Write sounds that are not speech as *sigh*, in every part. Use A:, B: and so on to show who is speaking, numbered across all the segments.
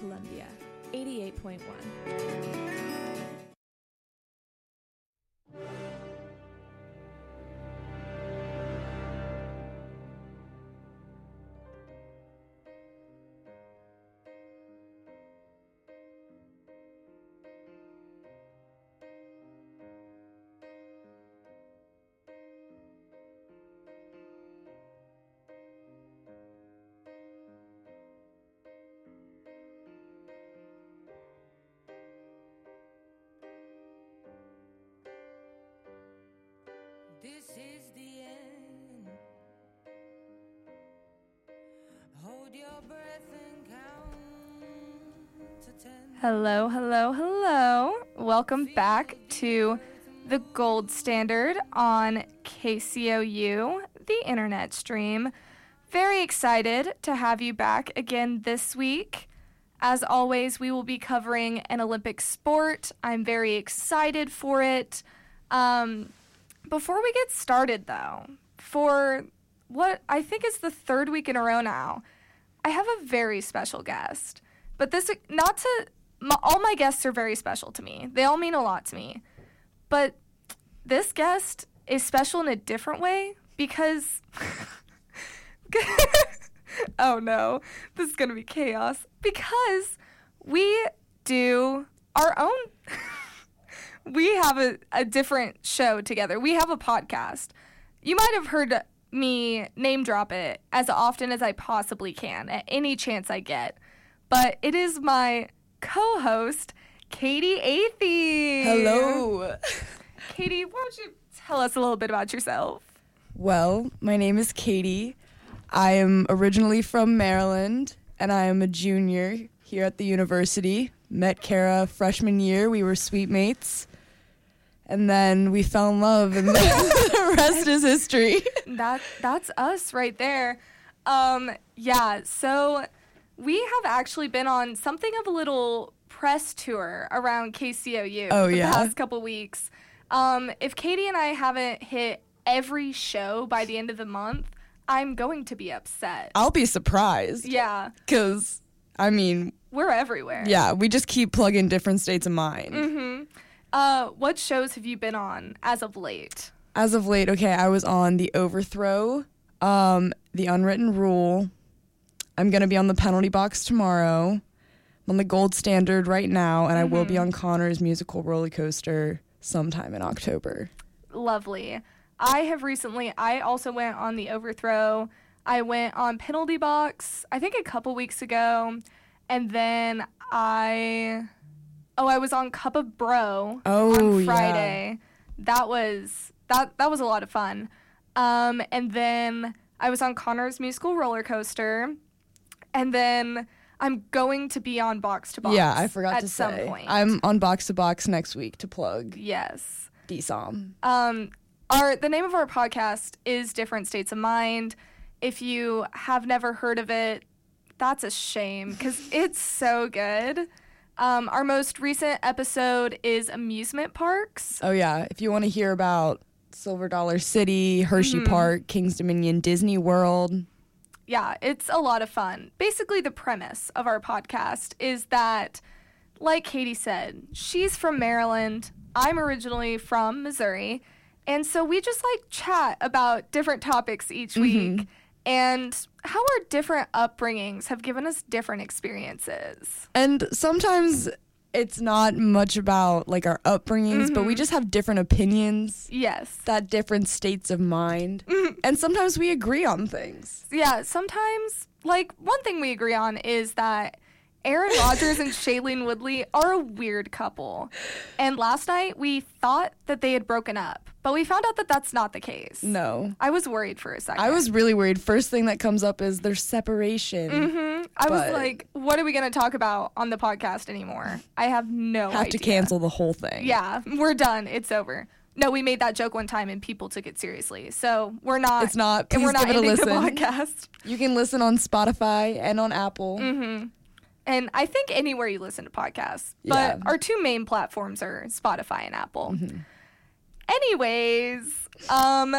A: Columbia, 88.1.
B: Hello, hello, hello. Welcome back to the Gold Standard on KCOU, the internet stream. Very excited to have you back again this week. As always, we will be covering an Olympic sport. I'm very excited for it. Um, before we get started, though, for what I think is the third week in a row now, I have a very special guest. But this, not to, my, all my guests are very special to me. They all mean a lot to me. But this guest is special in a different way because. *laughs* oh no, this is gonna be chaos. Because we do our own. *laughs* we have a, a different show together. We have a podcast. You might have heard me name drop it as often as I possibly can at any chance I get. But it is my co host, Katie Athey.
C: Hello. *laughs*
B: Katie, why don't you tell us a little bit about yourself?
C: Well, my name is Katie. I am originally from Maryland, and I am a junior here at the university. Met Cara freshman year. We were suite mates. And then we fell in love, and *laughs* the rest is history.
B: That that's us right there. Um, yeah, so we have actually been on something of a little press tour around KCOU
C: Oh,
B: the
C: yeah?
B: past couple weeks. Um, if Katie and I haven't hit every show by the end of the month, I'm going to be upset.
C: I'll be surprised.
B: Yeah,
C: Because, I mean,
B: we're everywhere.
C: yeah, we just keep plugging different states of mind.
B: Mm-hmm. Uh, what shows have you been on as of late?
C: As of late, okay, I was on The Overthrow, um, The Unwritten Rule. I'm going to be on the penalty box tomorrow. I'm on the gold standard right now, and I will be on Connor's musical roller coaster sometime in October.
B: Lovely. I have recently, I also went on the overthrow. I went on penalty box, I think a couple weeks ago. And then I, oh, I was on Cup of Bro
C: Oh,
B: on
C: yeah.
B: Friday. That was, that, that was a lot of fun. Um, and then I was on Connor's musical roller coaster. And then I'm going to be on box to box.
C: yeah, I forgot
B: at
C: to
B: some
C: say.
B: point.
C: I'm on box to box next week to plug
B: yes.
C: DSOM.
B: Um, our the name of our podcast is Different States of Mind. If you have never heard of it, that's a shame because *laughs* it's so good. Um, our most recent episode is amusement parks.
C: Oh, yeah, if you want to hear about Silver Dollar City, Hershey
B: Mm-hmm.
C: Park, King's Dominion, Disney World.
B: Yeah, it's a lot of fun. Basically, the premise of our podcast is that, like Katie said, she's from Maryland. I'm originally from Missouri. And so we just like chat about different topics each mm-hmm. week and how our different upbringings have given us different experiences.
C: And sometimes it's not much about like our upbringings, but we mm-hmm. just have different opinions,
B: Yes.
C: that different states of mind. Mm-hmm. And sometimes we agree on things.
B: Yeah, sometimes, like, one thing we agree on is that Aaron Rodgers and Shailene Woodley are a weird couple. And last night we thought that they had broken up, but we found out that that's not the case.
C: No.
B: I was worried for a second.
C: I was really worried. First thing that comes up is their separation.
B: hmm I was like, what are we going to talk about on the podcast anymore? I have no
C: Have
B: idea.
C: to cancel the whole thing.
B: Yeah, we're done. It's over. No, we made that joke one time and people took it seriously. So we're not.
C: It's not.
B: and we're
C: Please
B: not
C: give it a
B: the
C: listen. *laughs*
B: podcast.
C: You can listen on Spotify and on Apple.
B: Mm-hmm. And I think anywhere you listen to podcasts. But
C: Yeah.
B: our two main platforms are Spotify and Apple.
C: Mm-hmm.
B: Anyways, um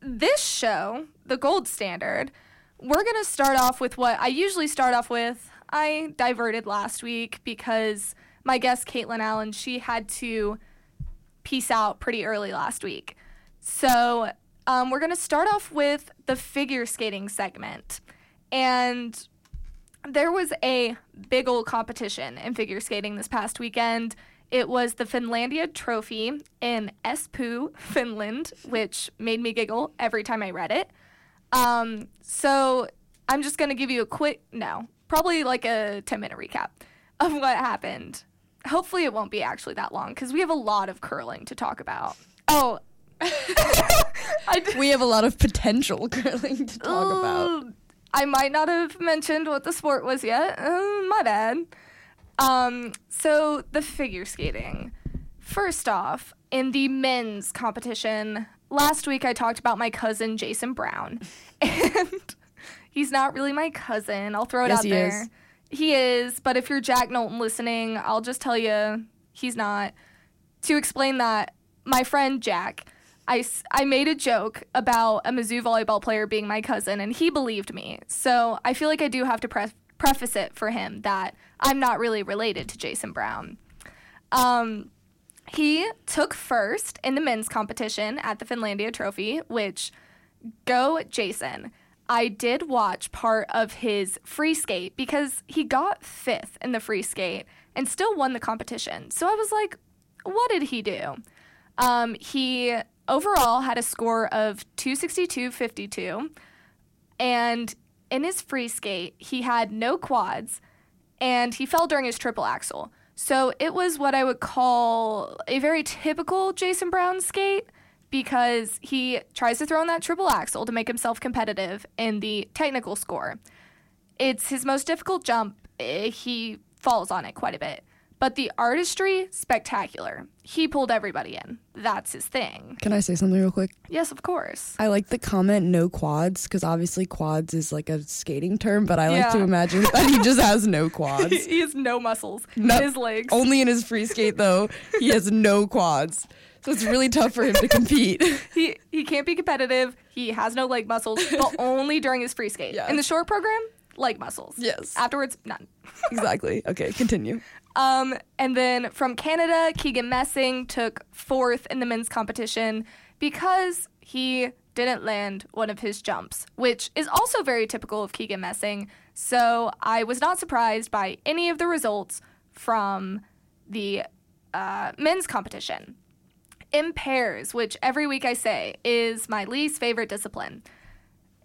B: this show, The Gold Standard, we're going to start off with what I usually start off with. I diverted last week because my guest Caitlin Allen she had to peace out pretty early last week. So um, we're gonna start off with the figure skating segment, and there was a big old competition in figure skating this past weekend. It was the Finlandia Trophy in Espoo, Finland, which made me giggle every time I read it. Um, so I'm just going to give you a quick, no, probably like a 10 minute recap of what happened. Hopefully, it won't be actually that long because we have a lot of curling to talk about. Oh, *laughs*
C: We have a lot of potential *laughs* curling to talk about.
B: I might not have mentioned what the sport was yet. Uh, my bad. Um, so the figure skating. First off, in the men's competition, last week I talked about my cousin Jason Brown, *laughs* and he's not really my cousin. I'll throw it
C: Yes,
B: out
C: he
B: there.
C: is.
B: He is, but if you're Jack Knowlton listening, I'll just tell you he's not. To explain that, my friend Jack, I, I made a joke about a Mizzou volleyball player being my cousin, and he believed me. So I feel like I do have to pref- preface it for him that I'm not really related to Jason Brown. Um, he took first in the men's competition at the Finlandia Trophy, which go Jason. I did watch part of his free skate because he got fifth in the free skate and still won the competition. So I was like, what did he do? Um, he overall had a score of 262.52, and in his free skate, he had no quads and he fell during his triple axel. So it was what I would call a very typical Jason Brown skate because he tries to throw in that triple axel to make himself competitive in the technical score. It's his most difficult jump. Eh, He falls on it quite a bit. But the artistry, spectacular. He pulled everybody in. That's his thing.
C: Can I say something real quick?
B: Yes, of course.
C: I like the comment no quads because obviously quads is like a skating term, but I like to imagine that he just has no quads. *laughs*
B: he has no muscles
C: No-
B: in his legs.
C: Only in his free skate though, he has no quads. So it's really tough for him to compete. *laughs*
B: He he can't be competitive. He has no leg muscles, but only during his free skate. *laughs*
C: Yeah.
B: In the short program, leg muscles.
C: Yes.
B: Afterwards, none. *laughs*
C: exactly. Okay, continue.
B: Um, and then from Canada, Keegan Messing took fourth in the men's competition because he didn't land one of his jumps, which is also very typical of Keegan Messing. So I was not surprised by any of the results from the uh, men's competition. In pairs, which every week I say is my least favorite discipline.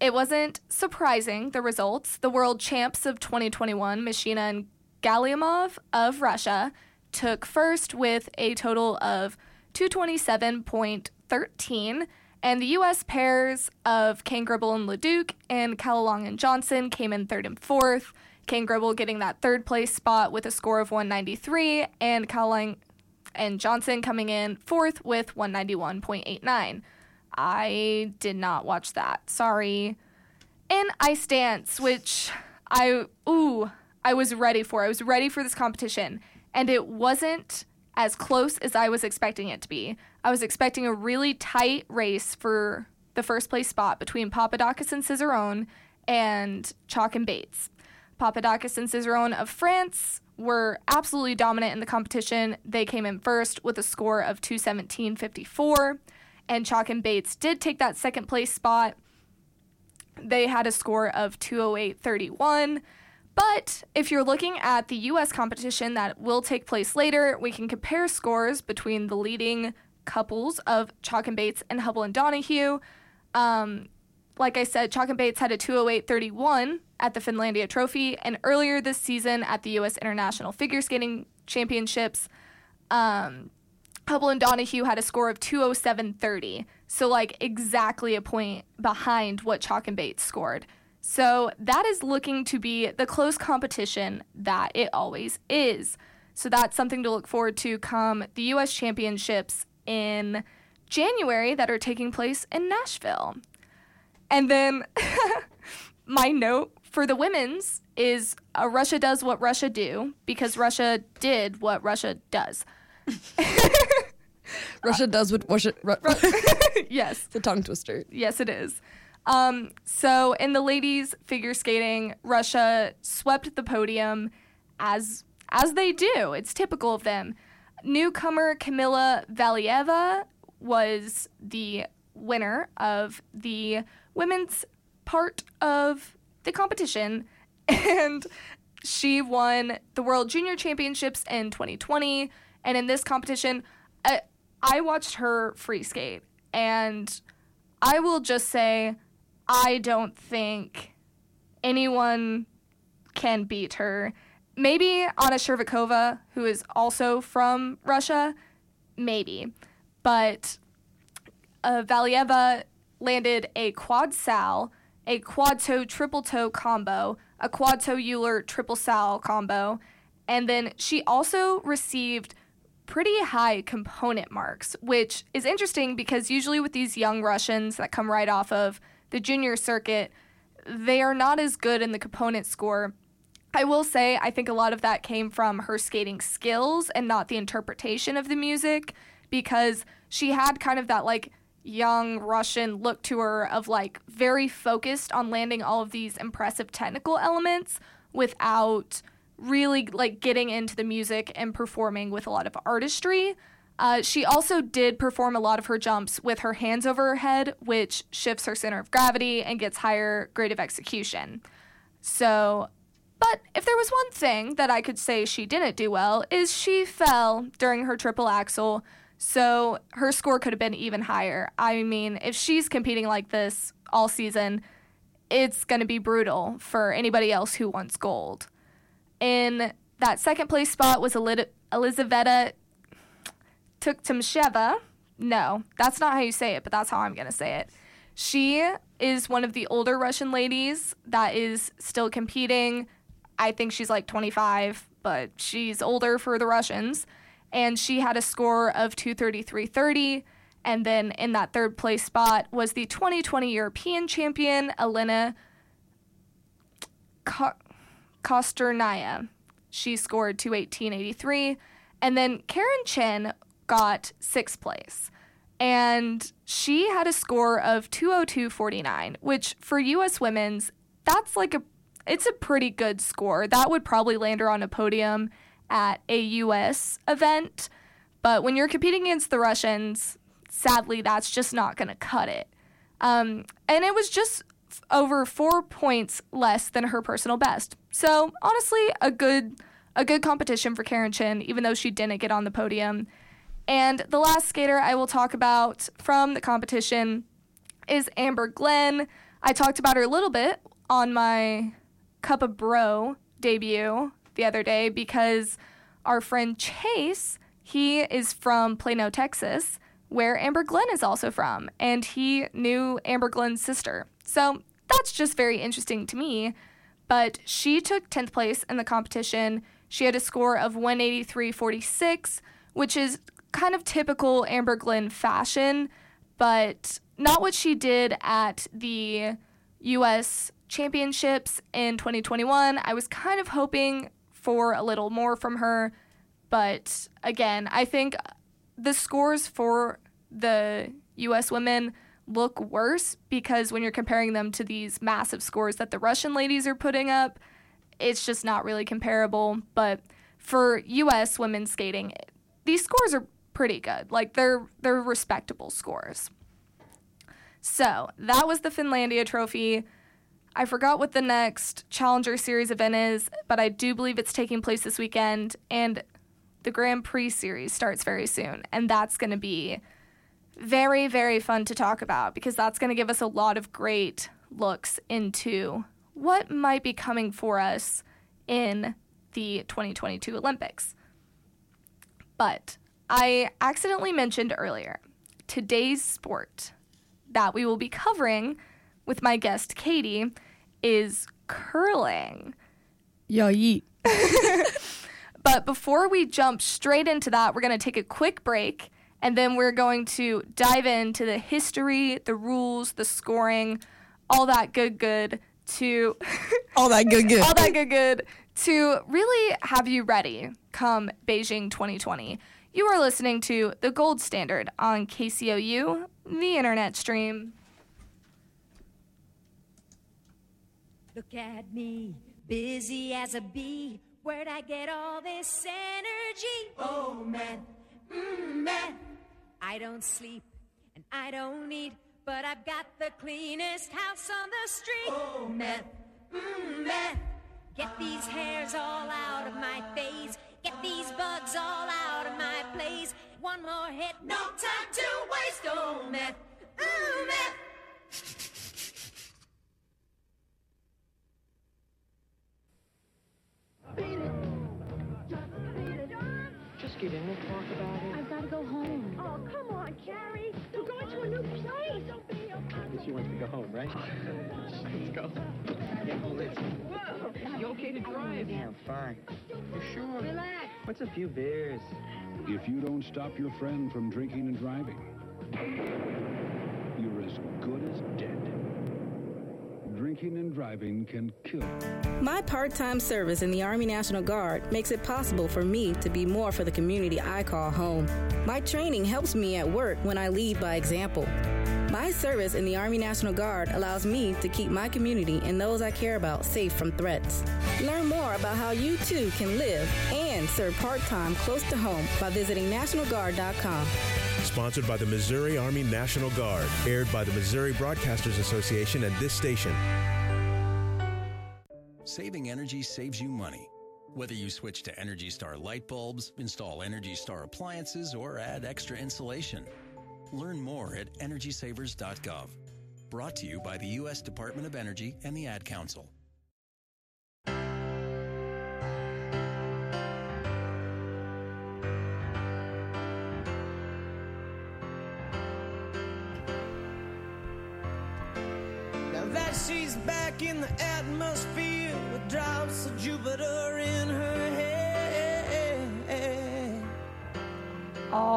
B: It wasn't surprising, the results. The world champs of 2021, Mashina and Galyamov of Russia, took first with a total of 227.13, and the U.S. pairs of Cain-Gribble and LeDuc and Calalang and Johnson came in third and fourth. Cain-Gribble getting that third place spot with a score of 193, and Calalang and Johnson coming in fourth with 191.89. I did not watch that. Sorry. In ice dance, which I ooh, I was ready for. I was ready for this competition, and it wasn't as close as I was expecting it to be. I was expecting a really tight race for the first place spot between Papadakis and Cizeron and Chalk and Bates. Papadakis and Cizeron of France were absolutely dominant in the competition. They came in first with a score of 217.54, and Chalk and Bates did take that second place spot. They had a score of 208.31. But if you're looking at the US competition that will take place later, we can compare scores between the leading couples of Chalk and Bates and Hubbell and Donohue. Um, like I said, Chalk and Bates had a 208.31 at the Finlandia Trophy, and earlier this season at the U.S. International Figure Skating Championships, um, Hubbell and Donohue had a score of 207.30. So, like, exactly a point behind what Chalk and Bates scored. So, that is looking to be the close competition that it always is. So, that's something to look forward to come the U.S. Championships in January that are taking place in Nashville. And then *laughs* my note for the women's is uh, Russia does what Russia do because Russia did what Russia does. *laughs* *laughs*
C: Russia does what Russia. Ru- *laughs*
B: yes,
C: it's a tongue twister.
B: yes, it is. Um, so in the ladies figure skating, Russia swept the podium as as they do. It's typical of them. Newcomer Kamila Valieva was the winner of the women's part of the competition *laughs* and she won the World Junior Championships in 2020 and in this competition I, I watched her free skate and I will just say I don't think anyone can beat her. Maybe Anna Shcherbakova, who is also from Russia, maybe. But uh, Valieva landed a quad sal, a quad toe triple toe combo, a quad toe Euler triple sal combo, and then she also received pretty high component marks, which is interesting because usually with these young Russians that come right off of the junior circuit, they are not as good in the component score. I will say, I think a lot of that came from her skating skills and not the interpretation of the music because she had kind of that like young Russian look to her of like very focused on landing all of these impressive technical elements without really like getting into the music and performing with a lot of artistry. Uh, she also did perform a lot of her jumps with her hands over her head, which shifts her center of gravity and gets higher grade of execution. So, but if there was one thing that I could say she didn't do well, is she fell during her triple axel, so her score could have been even higher. I mean, if she's competing like this all season, it's going to be brutal for anybody else who wants gold. In that second place spot was Eli- Elizaveta Tuktamsheva. No, that's not how you say it, but that's how I'm going to say it. She is one of the older Russian ladies that is still competing. I think she's like 25, but she's older for the Russians. And she had a score of 233.30. And then in that third place spot was the 2020 European champion, Elena Kostornaia. She scored 218.83. And then Karen Chen got sixth place. And she had a score of 202.49, which for US women's, that's like a it's a pretty good score. That would probably land her on a podium at a US event. But when you're competing against the Russians, sadly, that's just not going to cut it. Um, and it was just over four points less than her personal best. So honestly, a good a good competition for Karen Chen, even though she didn't get on the podium. And the last skater I will talk about from the competition is Amber Glenn. I talked about her a little bit on my Cup of Bro debut the other day because our friend Chase, he is from Plano, Texas, where Amber Glenn is also from, and he knew Amber Glenn's sister. So that's just very interesting to me. But she took 10th place in the competition. She had a score of 183.46, which is kind of typical Amber Glenn fashion, but not what she did at the US Championships in 2021. I was kind of hoping for a little more from her, but again, I think the scores for the US women look worse because when you're comparing them to these massive scores that the Russian ladies are putting up, it's just not really comparable. But for US women's skating, these scores are pretty good. Like they're they're respectable scores. So that was the Finlandia Trophy. I forgot what the next Challenger Series event is, but I do believe it's taking place this weekend, and the Grand Prix Series starts very soon, and that's going to be very, very fun to talk about because that's going to give us a lot of great looks into what might be coming for us in the 2022 Olympics. But I accidentally mentioned earlier today's sport that we will be covering with my guest Katie is curling.
C: Yeah, yeet. *laughs*
B: But before we jump straight into that, we're going to take a quick break and then we're going to dive into the history, the rules, the scoring, all that good, good to *laughs*
C: All that good, good.
B: all that good, good to really have you ready come Beijing 2020. You are listening to the gold standard on KCOU, the internet stream.
D: Look at me, busy as a bee. Where'd I get all this energy? Oh, man, mm, man. I don't sleep and I don't eat, but I've got the cleanest house on the street. Oh, man, mm, man. Get these hairs all out of my face. Get these bugs all out of my place. One more hit, no time to waste. Oh, meth, ooh, meth.
E: Just get in and talk about it.
F: I've got to go home. Oh, come on, Carrie. We're going to a new place.
E: Guess she wants to go home, right? Let's go. Yeah, hold it. Whoa! You okay to drive? Yeah, I'm fine. You sure?
F: Relax.
E: What's a few beers?
G: If you don't stop your friend from drinking and driving, you're as good as dead. Drinking and driving can kill.
H: My part time service in the Army National Guard makes it possible for me to be more for the community I call home. My training helps me at work when I lead by example. My service in the Army National Guard allows me to keep my community and those I care about safe from threats. Learn more about how you too can live and serve part time close to home by visiting NationalGuard.com.
I: Sponsored by the Missouri Army National Guard. Aired by the Missouri Broadcasters Association and this station.
J: Saving energy saves you money. Whether you switch to Energy Star light bulbs, install Energy Star appliances, or add extra insulation. Learn more at EnergySavers.gov. Brought to you by the U.S. Department of Energy and the Ad Council.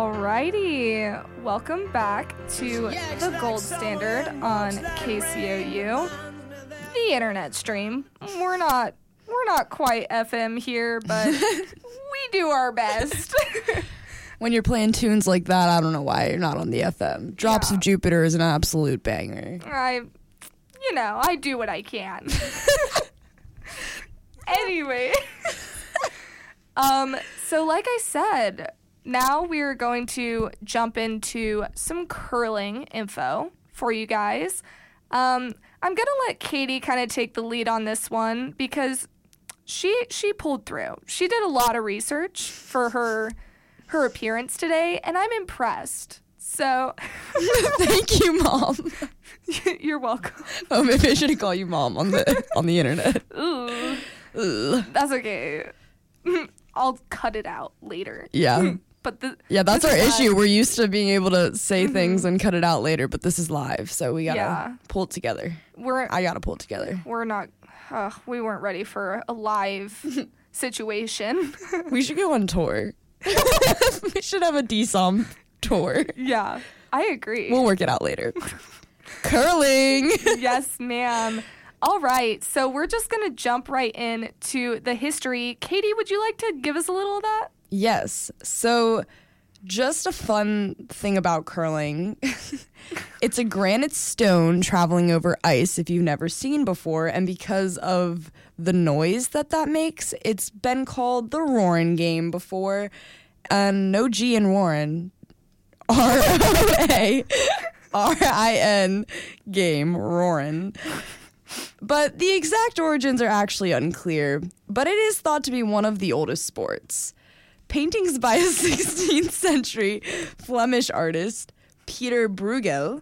B: Alrighty, welcome back to the Gold Standard on KCOU, the internet stream. We're not we're not quite FM here, but *laughs* we do our best. *laughs*
C: When you're playing tunes like that, I don't know why you're not on the FM. Drops of Jupiter is an absolute banger.
B: I, you know, I do what I can. *laughs* anyway, um, so like I said, now we're going to jump into some curling info for you guys. Um, I'm gonna let Katie kind of take the lead on this one because she she pulled through. She did a lot of research for her her appearance today, and I'm impressed. So, *laughs*
C: Thank you, mom. *laughs*
B: you're welcome.
C: Oh, maybe I should call you mom on the *laughs* on the internet.
B: Ooh,
C: Ugh.
B: that's okay. I'll cut it out later.
C: Yeah.
B: But the
C: Yeah, that's our
B: is live.
C: issue. We're used to being able to say things and cut it out later, but this is live, so we gotta
B: Yeah.
C: pull it together.
B: We're
C: I gotta pull it together.
B: we're not. Uh, we weren't ready for a live *laughs* situation. *laughs*
C: We should go on tour. *laughs* we should have a DSOM tour.
B: yeah, I agree.
C: We'll work it out later. Curling.
B: yes, ma'am. All right, so we're just gonna jump right in to the history. Katie, would you like to give us a little of that?
C: Yes. So, just a fun thing about curling *laughs* it's a granite stone traveling over ice if you've never seen before. And because of the noise that that makes, it's been called the Roarin' game before. And no G in Warren. R O A R I N game, Roarin'. But the exact origins are actually unclear, but it is thought to be one of the oldest sports. Paintings by a *laughs* 16th century Flemish artist, Peter Bruegel,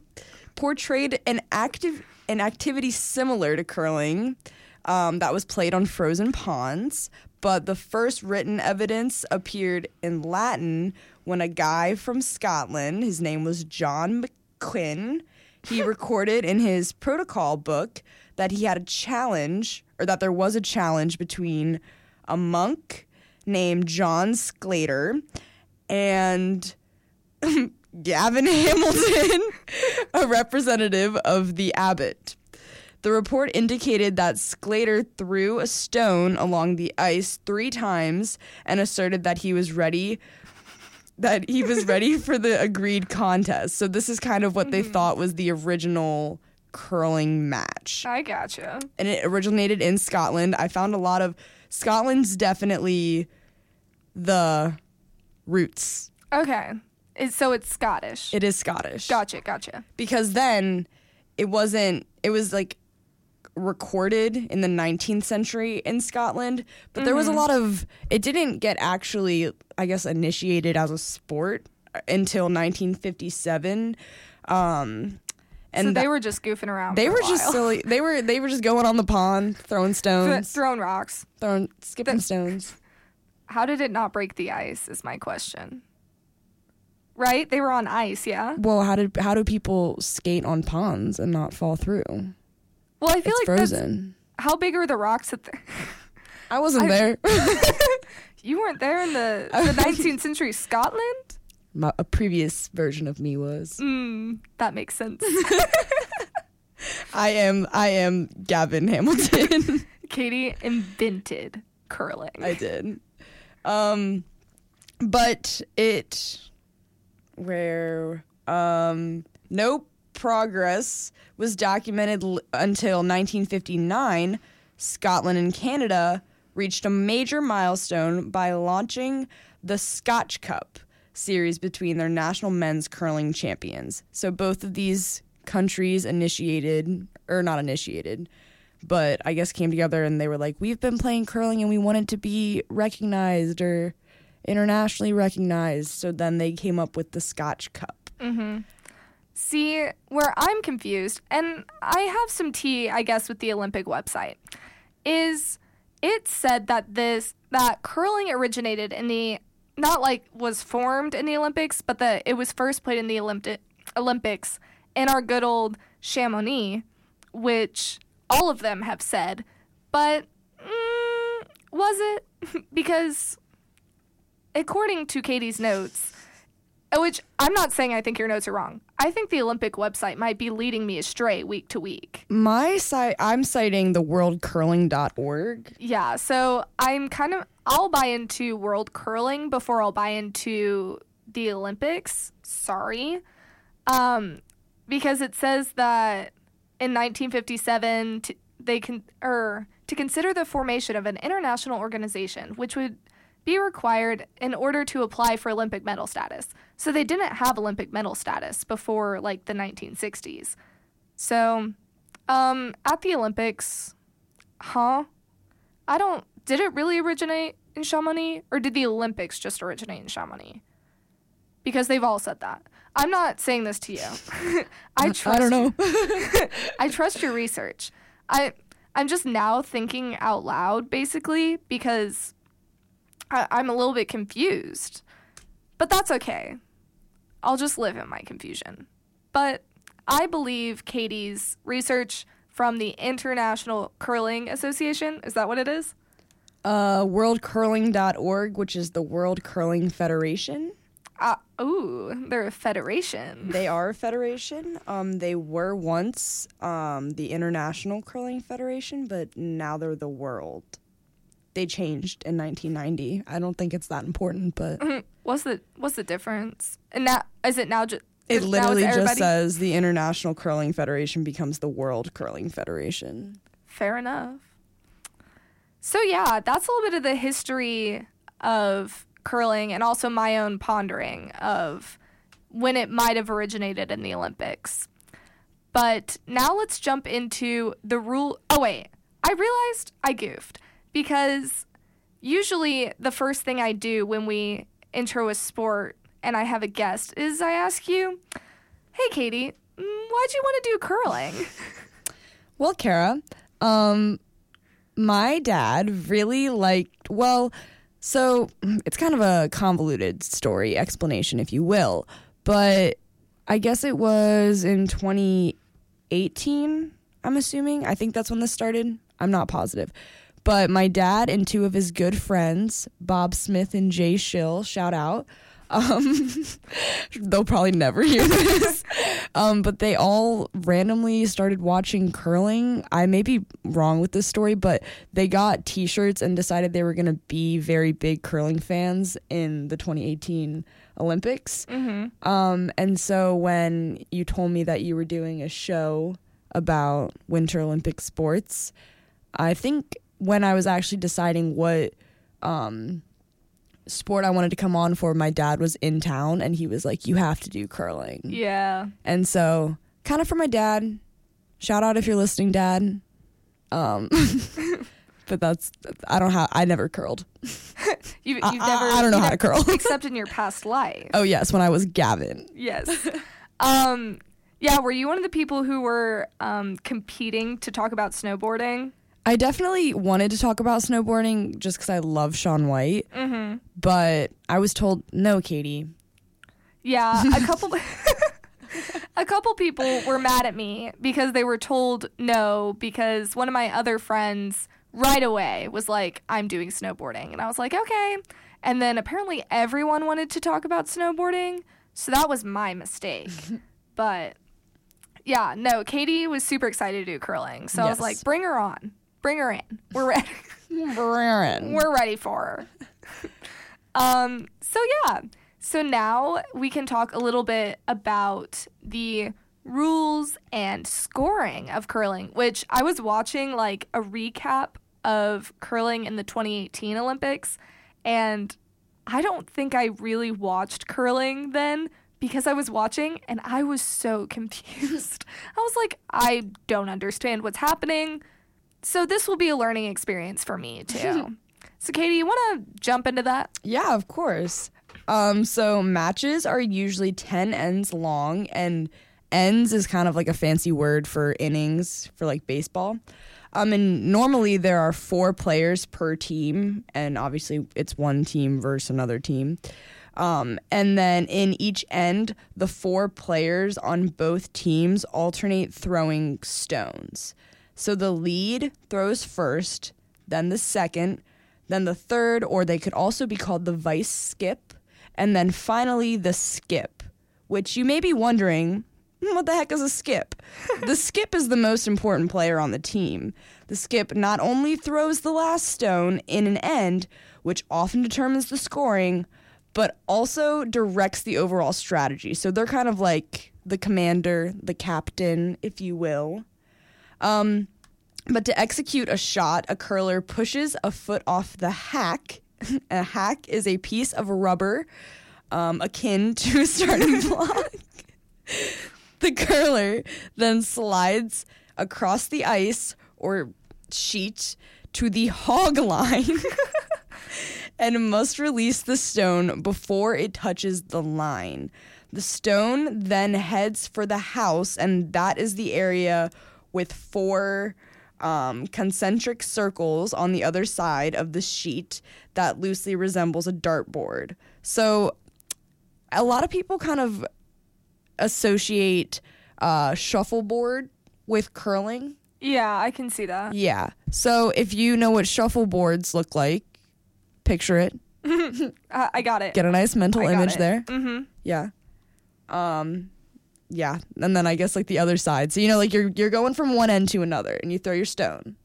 C: portrayed an active an activity similar to curling um, that was played on frozen ponds. But the first written evidence appeared in Latin when a guy from Scotland, his name was John McQuhin, he *laughs* recorded in his protocol book that he had a challenge, or that there was a challenge between a monk named John Sclater and *laughs* Gavin Hamilton, *laughs* a representative of the abbot. The report indicated that Sclater threw a stone along the ice three times and asserted that he was ready that he was ready *laughs* for the agreed contest. So this is kind of what they mm-hmm. thought was the original curling match.
B: I gotcha.
C: And it originated in Scotland. I found a lot of Scotland's definitely the roots.
B: Okay. It, so it's Scottish.
C: It is Scottish.
B: Gotcha, gotcha.
C: Because then it wasn't, it was like recorded in the 19th century in Scotland, but there was a
B: Mhm.
C: lot of, it didn't get actually, I guess, initiated as a sport until 1957. Um, and
B: so they were just goofing around.
C: they were just silly. They were they were just going on the pond, throwing *laughs*
B: Th-
C: stones,
B: throwing rocks.
C: throwing skipping stones. *laughs*
B: How did it not break the ice? Is my question. Right? They were on ice, yeah.
C: Well, how did how do people skate on ponds and not fall through?
B: Well, I feel
C: It's
B: like
C: frozen.
B: How big are the rocks at the?
C: I wasn't *laughs* there.
B: You weren't there in the, the 19th century Scotland.
C: My, a previous version of me was.
B: Mm, that makes sense. *laughs*
C: I am I am Gavin Hamilton. *laughs*
B: Katie invented curling.
C: I did. Um but it where um no progress was documented l- until 1959 Scotland and Canada reached a major milestone by launching the Scotch Cup series between their national men's curling champions. So both of these countries initiated or not initiated but I guess came together and they were like, we've been playing curling and we wanted to be recognized or internationally recognized. So then they came up with the Scotch Cup.
B: Mm-hmm. See, where I'm confused, and I have some tea, I guess, with the Olympic website, is it said that this that curling originated in the not like was formed in the Olympics, but that it was first played in the Olympi- Olympics in our good old Chamonix, which all of them have said, but mm, was it? *laughs* because according to Katie's notes, which I'm not saying I think your notes are wrong. I think the Olympic website might be leading me astray week to week.
C: My site, I'm citing the worldcurling.org.
B: Yeah, so I'm kind of I'll buy into world curling before I'll buy into the Olympics. Sorry. Um because it says that in 1957 t- they can or to consider the formation of an international organization which would be required in order to apply for Olympic medal status. So they didn't have Olympic medal status before like the 1960s. So um at the Olympics, huh? I don't. Did it really originate in Chamonix, or did the Olympics just originate in Chamonix? Because they've all said that. I'm not saying this to you. *laughs* I trust.
C: I don't know. *laughs*
B: I trust your research. I I'm just now thinking out loud, basically, because I, I'm a little bit confused. But that's okay. I'll just live in my confusion. But I believe Katie's research from the International Curling Association. Is that what it is?
C: Uh, worldcurling.org, which is the World Curling Federation.
B: Uh, ooh, they're a federation.
C: They *laughs* are a federation. Um, they were once um, the International Curling Federation, but now they're the World. They changed in 1990. I don't think it's that important, but
B: Mhm. What's the what's the difference? And now is it now just
C: it literally just says the International Curling Federation becomes the World Curling Federation.
B: Fair enough. So yeah, that's a little bit of the history of curling and also my own pondering of when it might have originated in the Olympics. But now let's jump into the rule. Oh wait, I realized I goofed because usually the first thing I do when we intro a sport and I have a guest is I ask you, "Hey Katie, mm, why'd you want to do curling?" *laughs*
C: Well, Cara, um, my dad really liked, well, so it's kind of a convoluted story explanation, if you will, but I guess it was in 2018, I'm assuming. I think that's when this started. I'm not positive. But my dad and two of his good friends, Bob Smith and Jay Schill, shout out. Um, *laughs* they'll probably never hear this. *laughs* Um, but they all randomly started watching curling. I may be wrong with this story, but they got t shirts and decided they were going to be very big curling fans in the 2018 Olympics.
B: mm-hmm.
C: Um, and so when you told me that you were doing a show about Winter Olympic sports. I think when I was actually deciding what um, sport I wanted to come on for, my dad was in town and he was like, You have to do curling.
B: Yeah.
C: And so, kind of for my dad, shout out if you're listening, dad. Um, *laughs* but that's, I don't have, I never curled.
B: You, *laughs* you've
C: I-
B: never.
C: I don't know how to curl. *laughs*
B: except in your past life.
C: Oh, yes, when I was Gavin.
B: Yes. um. Yeah. Were you one of the people who were um, competing to talk about snowboarding?
C: I definitely wanted to talk about snowboarding just because I love Shaun White,
B: Mm-hmm.
C: but I was told, no, Katie.
B: Yeah. A *laughs* couple. a couple people were mad at me because they were told no because one of my other friends right away was like, "I'm doing snowboarding," and I was like, "Okay." And then apparently everyone wanted to talk about snowboarding, so that was my mistake. *laughs* but yeah, no, Katie was super excited to do curling, so I was like, "Bring her on, bring her in. We're ready. *laughs* We're ready for her." um. So yeah. So now we can talk a little bit about the rules and scoring of curling, which I was watching like a recap of curling in the 2018 Olympics, and I don't think I really watched curling then because I was watching and I was so *laughs* confused. I was like, I don't understand what's happening. So this will be a learning experience for me *laughs* too. so Katie, you want to jump into that?
C: Yeah, of course. Um, so matches are usually 10 ends long, and ends is kind of like a fancy word for innings for like baseball. Um, and normally there are four players per team, and obviously it's one team versus another team. Um, and then in each end, the four players on both teams alternate throwing stones. So the lead throws first, then the second, then the third, or they could also be called the vice skip, and then finally the skip, which you may be wondering, "Hmm, what the heck is a skip? *laughs* the skip is the most important player on the team. The skip not only throws the last stone in an end, which often determines the scoring, but also directs the overall strategy. So they're kind of like the commander, the captain, if you will. Um, but to execute a shot, a curler pushes a foot off the hack. *laughs* a hack is a piece of rubber um, akin to a starting *laughs* block. the curler then slides across the ice or sheet to the hog line *laughs* and must release the stone before it touches the line. The stone then heads for the house, and that is the area with four um, concentric circles on the other side of the sheet that loosely resembles a dartboard. So, a lot of people kind of associate uh, shuffleboard with curling.
B: Yeah, I can see that.
C: Yeah. So, if you know what shuffleboards look like, picture it. *laughs*
B: I, got it.
C: Get a nice mental image
B: it.
C: there.
B: Mm-hmm.
C: Yeah. Um yeah, and then I guess like the other side. So you know like you're you're going from one end to another and you throw your stone.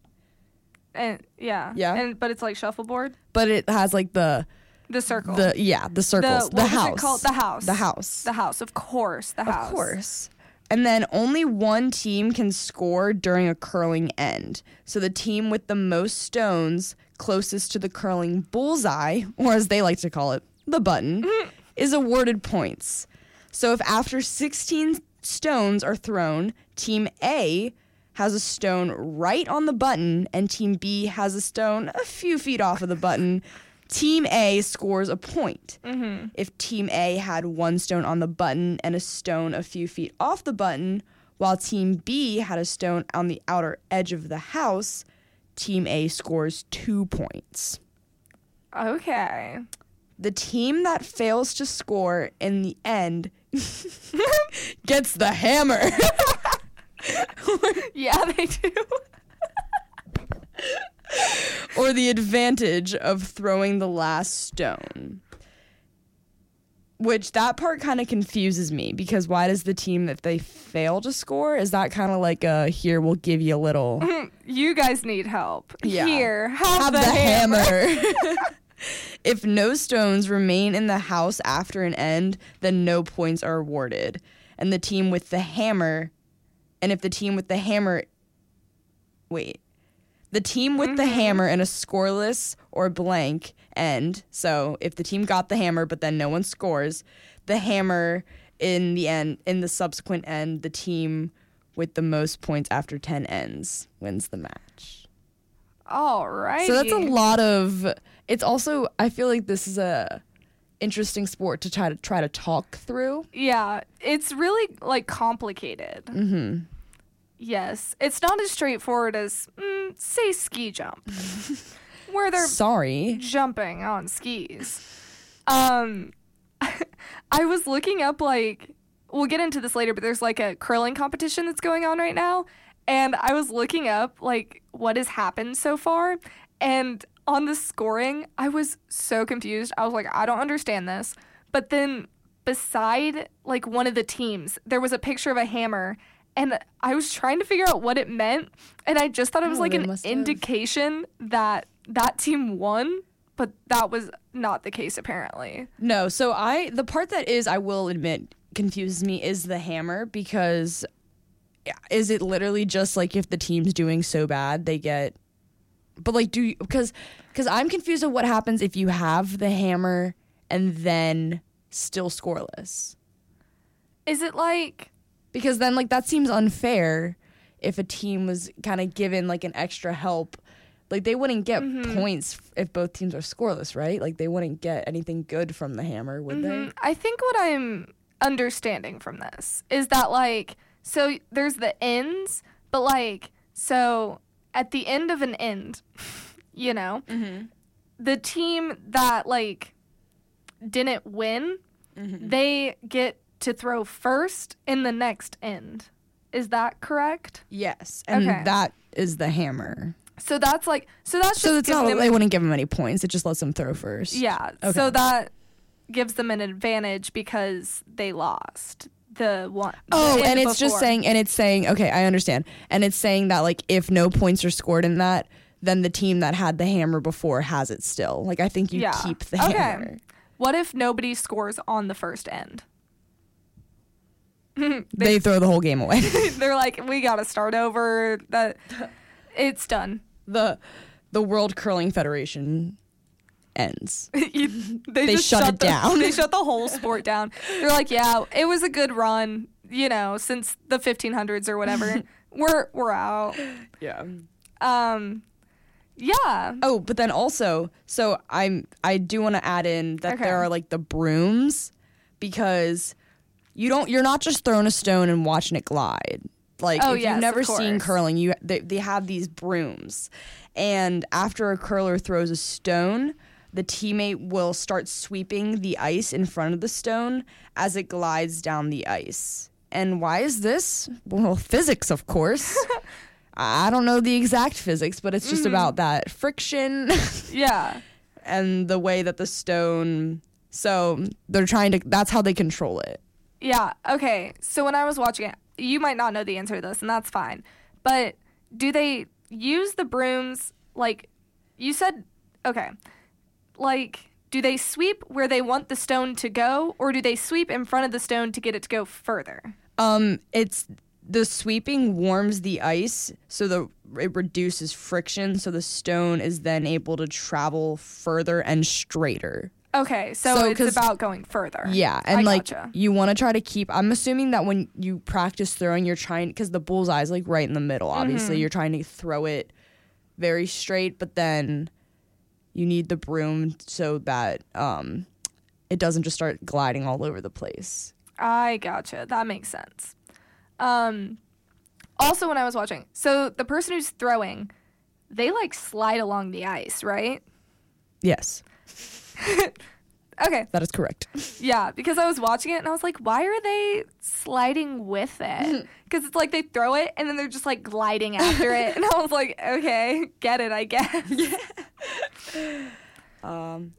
B: And yeah,
C: Yeah.
B: and but it's like shuffleboard.
C: But it has like the
B: The circle.
C: the yeah, the circles,
B: The,
C: the, house.
B: it called? The house.
C: The house.
B: The house. Of course. The house.
C: Of course. And then only one team can score during a curling end. So the team with the most stones closest to the curling bullseye, or as they like to call it, the button, *laughs* is awarded points. So if after 16 stones are thrown, team A has a stone right on the button and team B has a stone a few feet off of the button, team A scores a point.
B: Mm-hmm.
C: If team A had one stone on the button and a stone a few feet off the button, while team B had a stone on the outer edge of the house, team A scores two points.
B: Okay.
C: The team that fails to score in the end *laughs* gets the hammer. *laughs*
B: Yeah, they do. *laughs*
C: or the advantage of throwing the last stone. Which that part kind of confuses me because why does the team that they fail to score is that kind of like a here we'll give you a little
B: you guys need help.
C: Yeah.
B: Here, have,
C: have
B: the,
C: the
B: hammer.
C: hammer. If no stones remain in the house after an end, then no points are awarded. And the team with the hammer and if the team with the hammer wait the team with the mm-hmm. hammer in a scoreless or blank end so if the team got the hammer but then no one scores the hammer in the end in the subsequent end the team with the most points after 10 ends wins the match
B: All right.
C: so that's a lot of it's also i feel like this is a interesting sport to try to try to talk through
B: Yeah, it's really like complicated.
C: mm-hmm
B: Yes, it's not as straightforward as mm, say ski jump, *laughs* where they're
C: sorry
B: jumping on skis. Um, *laughs* I was looking up like we'll get into this later, but there's like a curling competition that's going on right now, and I was looking up like what has happened so far, and on the scoring, I was so confused. I was like, I don't understand this. But then beside like one of the teams, there was a picture of a hammer. And I was trying to figure out what it meant, and I just thought it was
C: Oh,
B: like an
C: must have-
B: indication that that team won, but that was not the case apparently.
C: No, so I the part that is I will admit confuses me is the hammer because is it literally just like if the team's doing so bad they get but like do you because because I'm confused of what happens if you have the hammer and then still scoreless
B: Is it like
C: because then like that seems unfair if a team was kind of given like an extra help like they wouldn't get
B: Mhm.
C: points if both teams are scoreless right like they wouldn't get anything good from the hammer would
B: Mhm. I think what I'm understanding from this is that like so there's the ends, but like so at the end of an end, *laughs* you know, mm-hmm. the team that like didn't win, mm-hmm. they get to throw first in the next end. Is that correct?
C: yes and
B: Okay.
C: that is the hammer
B: So that's like so that's
C: so
B: just
C: it's not
B: them
C: they wouldn't give them any points it just lets them throw first
B: Yeah.
C: Okay.
B: So that gives them an advantage because they lost the one.
C: Oh, and it's just saying, and it's saying, okay, I understand. And it's saying that, like, if no points are scored in that, then the team that had the hammer before has it still. Like, I think you
B: yeah.
C: keep the
B: okay.
C: hammer.
B: What if nobody scores on the first end? *laughs*
C: They throw the whole game away. *laughs*
B: They're like, we got to start over. That it's done.
C: the the World Curling Federation ends. *laughs*
B: You- they,
C: They
B: just
C: shut it
B: the, *laughs*
C: down.
B: They shut the whole sport down. They're like, yeah, it was a good run. You know, since the 1500s or whatever. *laughs* we're we're out.
C: Yeah.
B: Um, yeah.
C: Oh, but then also, so I'm I do want to add in that
B: Okay.
C: there are like the brooms because you don't you're not just throwing a stone and watching it glide. Like
B: Oh,
C: if
B: yes,
C: you've never seen curling, you they, they have these brooms. And after a curler throws a stone, the teammate will start sweeping the ice in front of the stone as it glides down the ice. And why is this? Well, physics, of course. *laughs* I don't know the exact physics, but it's just
B: Mhm.
C: about that friction *laughs*
B: Yeah.
C: and the way that the stone. So they're trying to. That's how they control it.
B: Yeah. Okay. So when I was watching it, you might not know the answer to this, and that's fine. But do they use the brooms like you said? Okay. Like, do they sweep where they want the stone to go, or do they sweep in front of the stone to get it to go further?
C: Um, it's the sweeping warms the ice, so the it reduces friction, so the stone is then able to travel further and straighter.
B: Okay. So,
C: So,
B: it's about going further.
C: Yeah, and
B: I
C: like
B: gotcha.
C: you want to try to keep. I'm assuming that when you practice throwing, you're trying because the bullseye is like right in the middle. Obviously,
B: Mhm.
C: you're trying to throw it very straight, but then you need the broom so that um, it doesn't just start gliding all over the place.
B: I gotcha. That makes sense. Um, also, when I was watching, so the person who's throwing, they like slide along the ice, right?
C: Yes, *laughs*
B: Okay.
C: that is correct.
B: Yeah, because I was watching it and I was like, why are they sliding with it? Because it's like they throw it and then they're just like gliding after it. *laughs* And I was like, okay, get it, I guess. *laughs*
C: Um,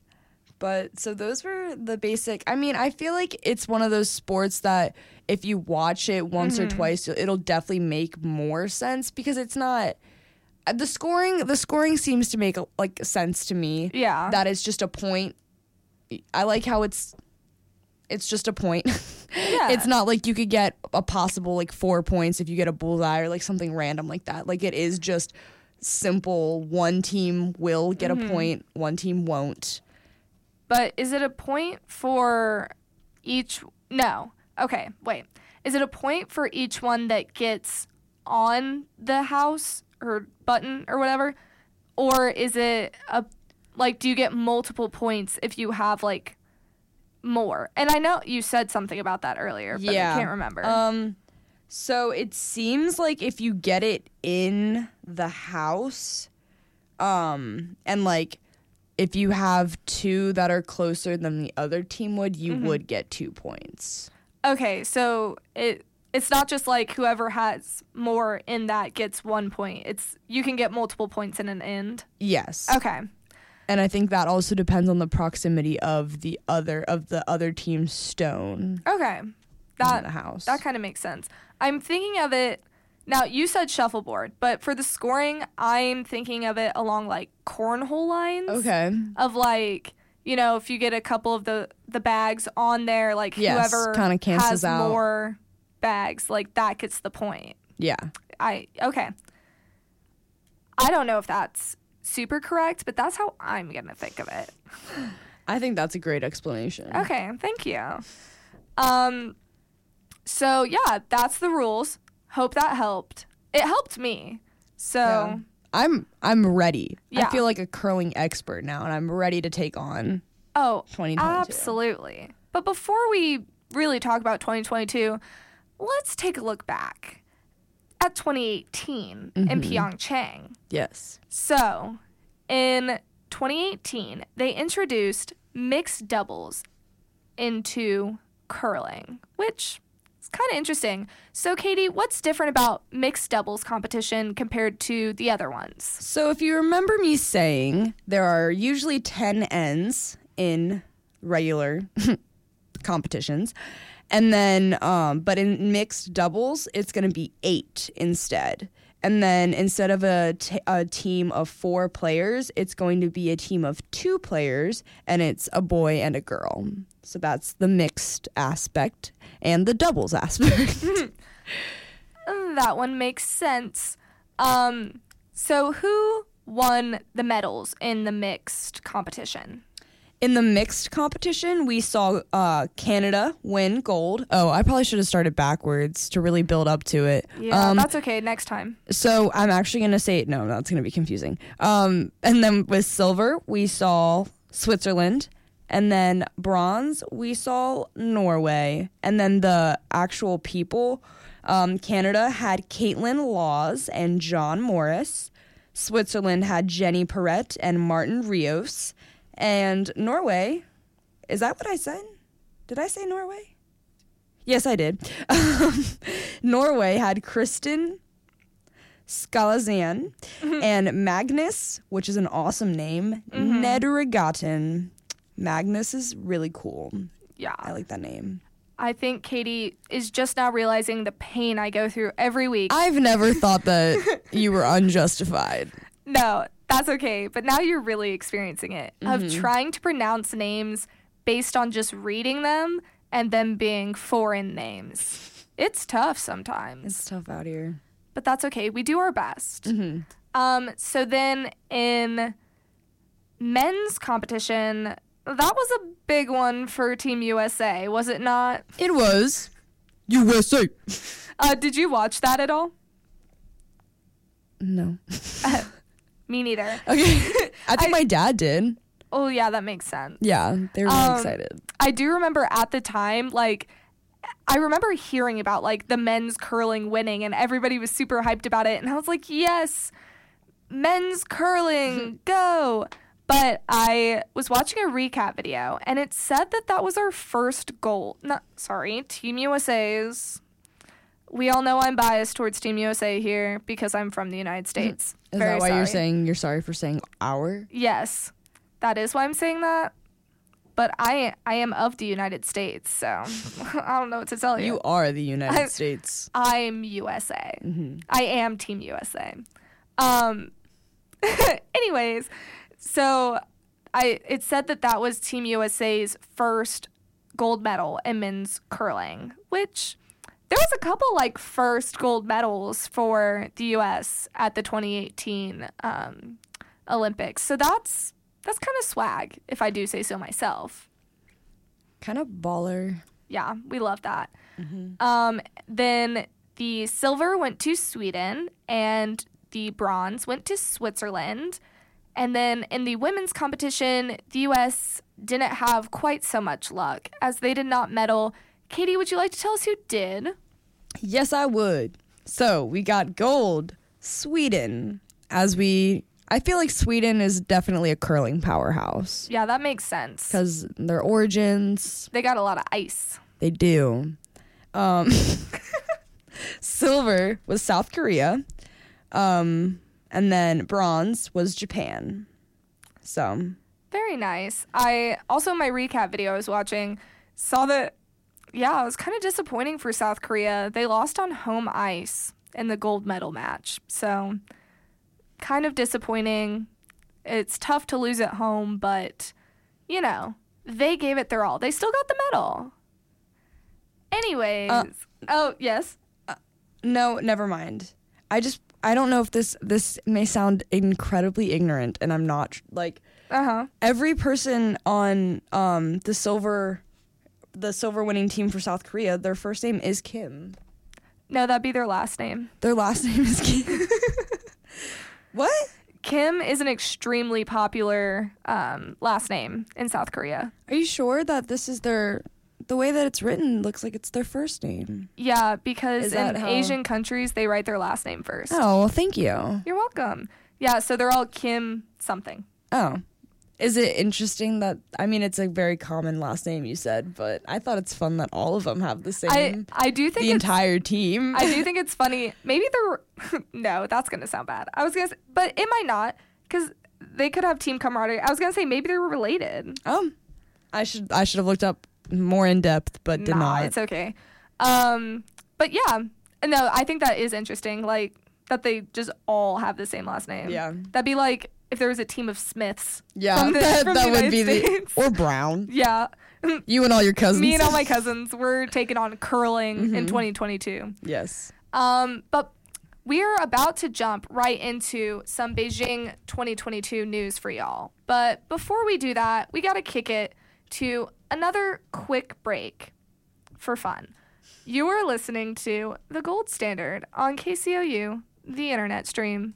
C: but so those were the basic. I mean, I feel like it's one of those sports that if you watch it once or
B: Mhm.
C: twice, it'll definitely make more sense because it's not uh, the scoring. The scoring seems to make like sense to me.
B: Yeah.
C: that is just a point. I like how it's. it's just a point. *laughs*
B: Yeah.
C: It's not like you could get a possible like four points if you get a bullseye or like something random like that. Like it is just simple. One team will get
B: Mhm.
C: a point, one team won't.
B: But is it a point for each? No. Okay, wait. Is it a point for each one that gets on the house or button or whatever? Or is it a like do you get multiple points if you have like more? And I know you said something about that earlier, but I can't remember.
C: Um, so it seems like if you get it in the house, um, and like if you have two that are closer than the other team would, you
B: Mhm.
C: would get two points.
B: okay, so it it's not just like whoever has more in that gets one point. It's you can get multiple points in an end.
C: Yes.
B: Okay.
C: And I think that also depends on the proximity of the other of the other team's stone.
B: Okay. That
C: the house.
B: That kind of makes sense. I'm thinking of it now you said shuffleboard, but for the scoring, I'm thinking of it along like cornhole lines.
C: Okay.
B: Of like, you know, if you get a couple of the the bags on there, like
C: Yes,
B: whoever
C: kinda cancels
B: has
C: out.
B: more bags, like that gets the point.
C: Yeah.
B: I okay. I don't know if that's super correct, but that's how I'm gonna think of it.
C: I think that's a great explanation.
B: Okay, thank you. Um, so yeah, that's the rules. Hope that helped. It helped me. So
C: Yeah. I'm I'm ready.
B: Yeah.
C: I feel like a curling expert now and I'm ready to take on
B: oh,
C: 2022.
B: absolutely. But before we really talk about 2022, let's take a look back at 2018 in
C: Mhm.
B: Pyeongchang.
C: Yes.
B: So, in 2018, they introduced mixed doubles into curling, which is kind of interesting. So, Katie, what's different about mixed doubles competition compared to the other ones?
C: So if you remember me saying there are usually 10 ends in regular *laughs* competitions. And then um but in mixed doubles it's going to be 8 instead. And then instead of a, t- a team of 4 players, it's going to be a team of 2 players and it's a boy and a girl. So that's the mixed aspect and the doubles aspect. *laughs*
B: Mm, That one makes sense. Um, so, who won the medals in the mixed competition?
C: In the mixed competition, we saw uh, Canada win gold. Oh, I probably should have started backwards to really build up to it.
B: Yeah,
C: Um,
B: that's okay. Next time.
C: so I'm actually going to say no, that's going to be confusing. Um, and then with silver, we saw Switzerland. And then bronze, we saw Norway. And then the actual people, um, Canada had Kaitlyn Lawes and John Morris. Switzerland had Jenny Perret and Martin Rios. And Norway, is that what I said? Did I say Norway? Yes, I did. *laughs* Norway had Kristin Skaslien and Magnus, which is an awesome name,
B: Mhm.
C: Nedregotten. Magnus is really cool.
B: Yeah.
C: I like that name.
B: I think Katie is just now realizing the pain I go through every week.
C: I've never thought that *laughs* you were unjustified.
B: no, that's okay. But now you're really experiencing it of
C: Mhm.
B: trying to pronounce names based on just reading them and them being foreign names. It's tough sometimes.
C: It's tough out here.
B: But that's okay. We do our best.
C: Mhm.
B: Um, so then in men's competition, that was a big one for Team USA, was it not?
C: It was USA.
B: Uh, did you watch that at all?
C: No. *laughs*
B: Me neither. *laughs*
C: Okay. *laughs* I think my dad did.
B: Oh yeah, that makes sense.
C: Yeah, they were really
B: Um,
C: excited.
B: I do remember at the time, like, I remember hearing about like the men's curling winning, and everybody was super hyped about it, and I was like, yes, men's curling, *laughs* go! But I was watching a recap video, and it said that that was our first goal. Not sorry, Team USA's. We all know I'm biased towards Team USA here because I'm from the United States.
C: Is
B: Very
C: that why you're saying you're sorry for saying our?
B: Yes, that is why I'm saying that. But I I am of the United States, so *laughs* I don't know what to tell you.
C: You are the United
B: I-
C: States.
B: I'm USA.
C: Mhm.
B: I am Team USA. Um. *laughs* anyways, so I it said that that was Team USA's first gold medal in men's curling, which there was a couple like first gold medals for the U.S. at the 2018 um, Olympics. So that's that's kind of swag, if I do say so myself.
C: Kind of baller.
B: Yeah, we love that. Um, then the silver went to Sweden, and the bronze went to Switzerland. And then in the women's competition, the U.S. didn't have quite so much luck as they did not medal. Katie, would you like to tell us who did?
C: Yes, I would. So we got gold, Sweden. As we, I feel like Sweden is definitely a curling powerhouse
B: Yeah, that makes sense.
C: because their origins,
B: They got a lot of ice.
C: they do. Um, *laughs* silver was South Korea, um, and then bronze was Japan. So
B: Very nice. I also in my recap video I was watching saw that yeah, it was kind of disappointing for South Korea. They lost on home ice in the gold medal match. So kind of disappointing. It's tough to lose at home, but you know, they gave it their all. They still got the medal. Anyways,
C: Uh,
B: oh, yes.
C: no, never mind. I just I don't know if this this may sound incredibly ignorant, and I'm not like
B: Uh-huh.
C: every person on um the silver the silver winning team for South Korea, their first name is Kim.
B: No, that'd be their last name.
C: Their last name is Kim. *laughs* what?
B: Kim is an extremely popular um, last name in South Korea.
C: Are you sure that this is their the way that it's written looks like it's their first name?
B: Yeah, because in
C: how-
B: Asian countries they write their last name first.
C: Oh, well, thank you.
B: You're welcome. Yeah, so they're all Kim something.
C: Oh. Is it interesting that I mean it's a very common last name you said, but I thought it's fun that all of them have the same
B: I I do think
C: the entire team.
B: I do *laughs* think it's funny. Maybe they're *laughs* no, that's gonna sound bad. I was gonna, say, but it might not because they could have team camaraderie. I was gonna say maybe they were related.
C: Oh, I should I should have looked up more in depth, but did
B: nah,
C: not.
B: it's okay. Um, but yeah, no, I think that is interesting. Like that they just all have the same last name.
C: Yeah.
B: that'd be like if there was a team of Smiths.
C: yeah,
B: the-
C: that, that would be
B: United
C: the or Brown. *laughs*
B: Yeah.
C: You and all your cousins.
B: Me and all my *laughs* cousins, we're taking on curling in
C: Mhm.
B: 2022.
C: yes.
B: Um, but we are about to jump right into some Beijing 2022 news for y'all. But before we do that, we got to kick it to another quick break for fun. You are listening to The Gold Standard on KCOU, the internet stream.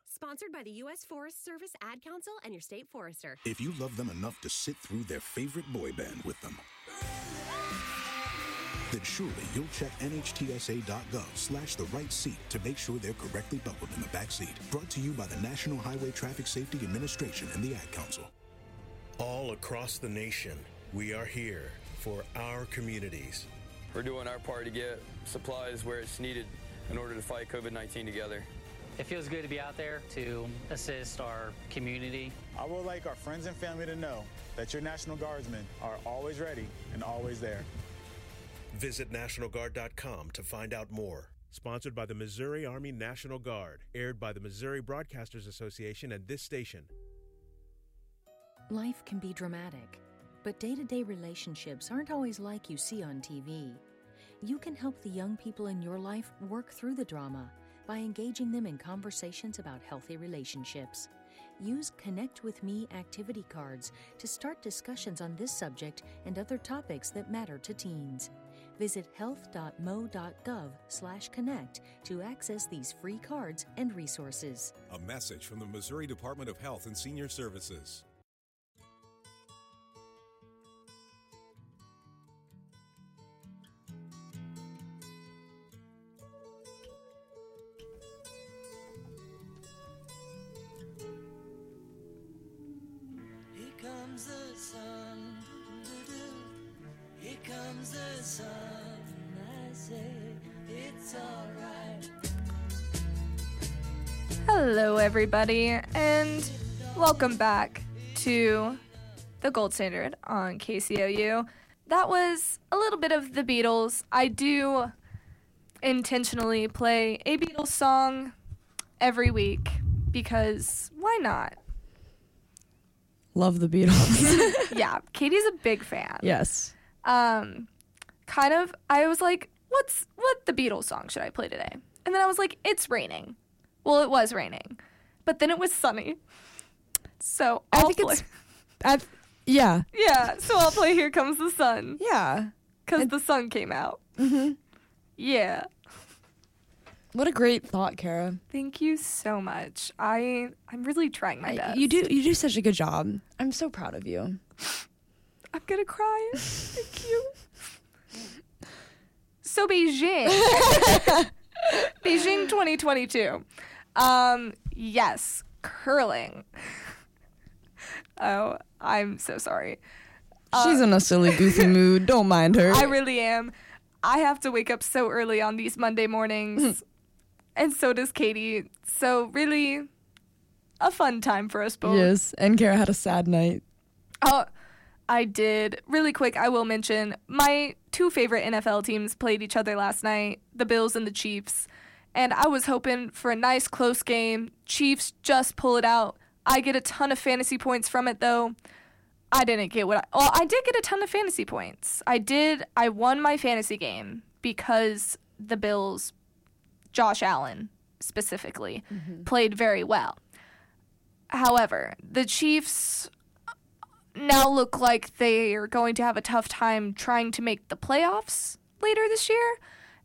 K: Sponsored by the U.S. Forest Service Ad Council and your state forester.
L: If you love them enough to sit through their favorite boy band with them, then surely you'll check nhtsa.gov slash the right seat to make sure they're correctly buckled in the back seat. Brought to you by the National Highway Traffic Safety Administration and the Ad Council.
I: All across the nation, we are here for our communities.
M: We're doing our part to get supplies where it's needed in order to fight COVID 19 together.
N: It feels good to be out there to assist our community.
O: I would like our friends and family to know that your National Guardsmen are always ready and always there.
I: Visit NationalGuard.com to find out more. Sponsored by the Missouri Army National Guard, aired by the Missouri Broadcasters Association and this station.
P: Life can be dramatic, but day to day relationships aren't always like you see on TV. You can help the young people in your life work through the drama by engaging them in conversations about healthy relationships. Use Connect with Me activity cards to start discussions on this subject and other topics that matter to teens. Visit health.mo.gov/connect to access these free cards and resources.
Q: A message from the Missouri Department of Health and Senior Services.
R: Sun. Here comes the sun. I say it's
B: Hello, everybody, and welcome back to the Gold Standard on KCOU. That was a little bit of the Beatles. I do intentionally play a Beatles song every week because why not?
C: Love the Beatles. *laughs* *laughs*
B: yeah, Katie's a big fan.
C: yes.
B: Um, kind of. I was like, "What's what the Beatles song should I play today?" And then I was like, "It's raining." Well, it was raining, but then it was sunny. So
C: I
B: I'll
C: think
B: play.
C: it's. I, yeah.
B: yeah. So I'll play "Here Comes the Sun"
C: Yeah.
B: because the sun came out.
C: Mm-hmm.
B: Yeah.
C: What a great thought, Cara.
B: Thank you so much. I I'm really trying my
C: I-
B: best.
C: You do you do such a good job. I'm so proud of you. *laughs*
B: I'm gonna cry. Thank you. So Beijing, *laughs* Beijing 2022. Um, yes, curling. Oh, I'm so sorry.
C: She's in a silly, goofy mood. Don't mind her.
B: I really am. I have to wake up so early on these Monday mornings, *laughs* and so does Katie. So really, a fun time for us both.
C: yes, and Cara had a sad night.
B: Oh, I did. Really quick, I will mention my two favorite NFL teams played each other last night the Bills and the Chiefs. And I was hoping for a nice close game. Chiefs just pull it out. I get a ton of fantasy points from it, though. I didn't get what I. Well, I did get a ton of fantasy points. I did. I won my fantasy game because the Bills, Josh Allen specifically, played very well. However, the Chiefs now look like they are going to have a tough time trying to make the playoffs later this year.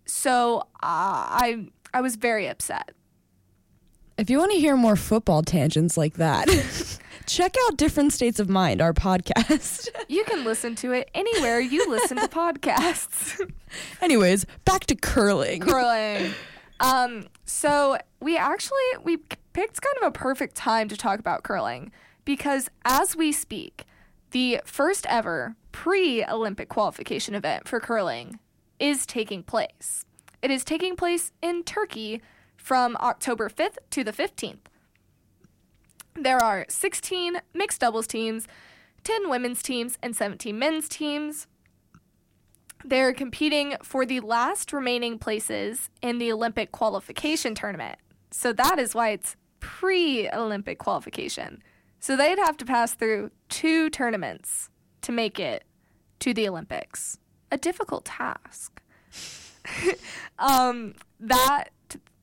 B: So uh, I I was very upset.
C: If you want to hear more football tangents like that, *laughs* check out Different States of Mind, our podcast. *laughs*
B: You can listen to it anywhere you listen to *laughs* podcasts.
C: Anyways, back to curling.
B: Curling. Um, so we actually we picked kind of a perfect time to talk about curling because as we speak, the first ever pre-Olympic qualification event for curling is taking place. It is taking place in Turkey from October 5th to the 15th. There are 16 mixed doubles teams, 10 women's teams, and 17 men's teams. They're competing for the last remaining places in the Olympic qualification tournament. So that is why it's pre Olympic qualification. So they'd have to pass through two tournaments to make it to the Olympics. A difficult task. *laughs* um, that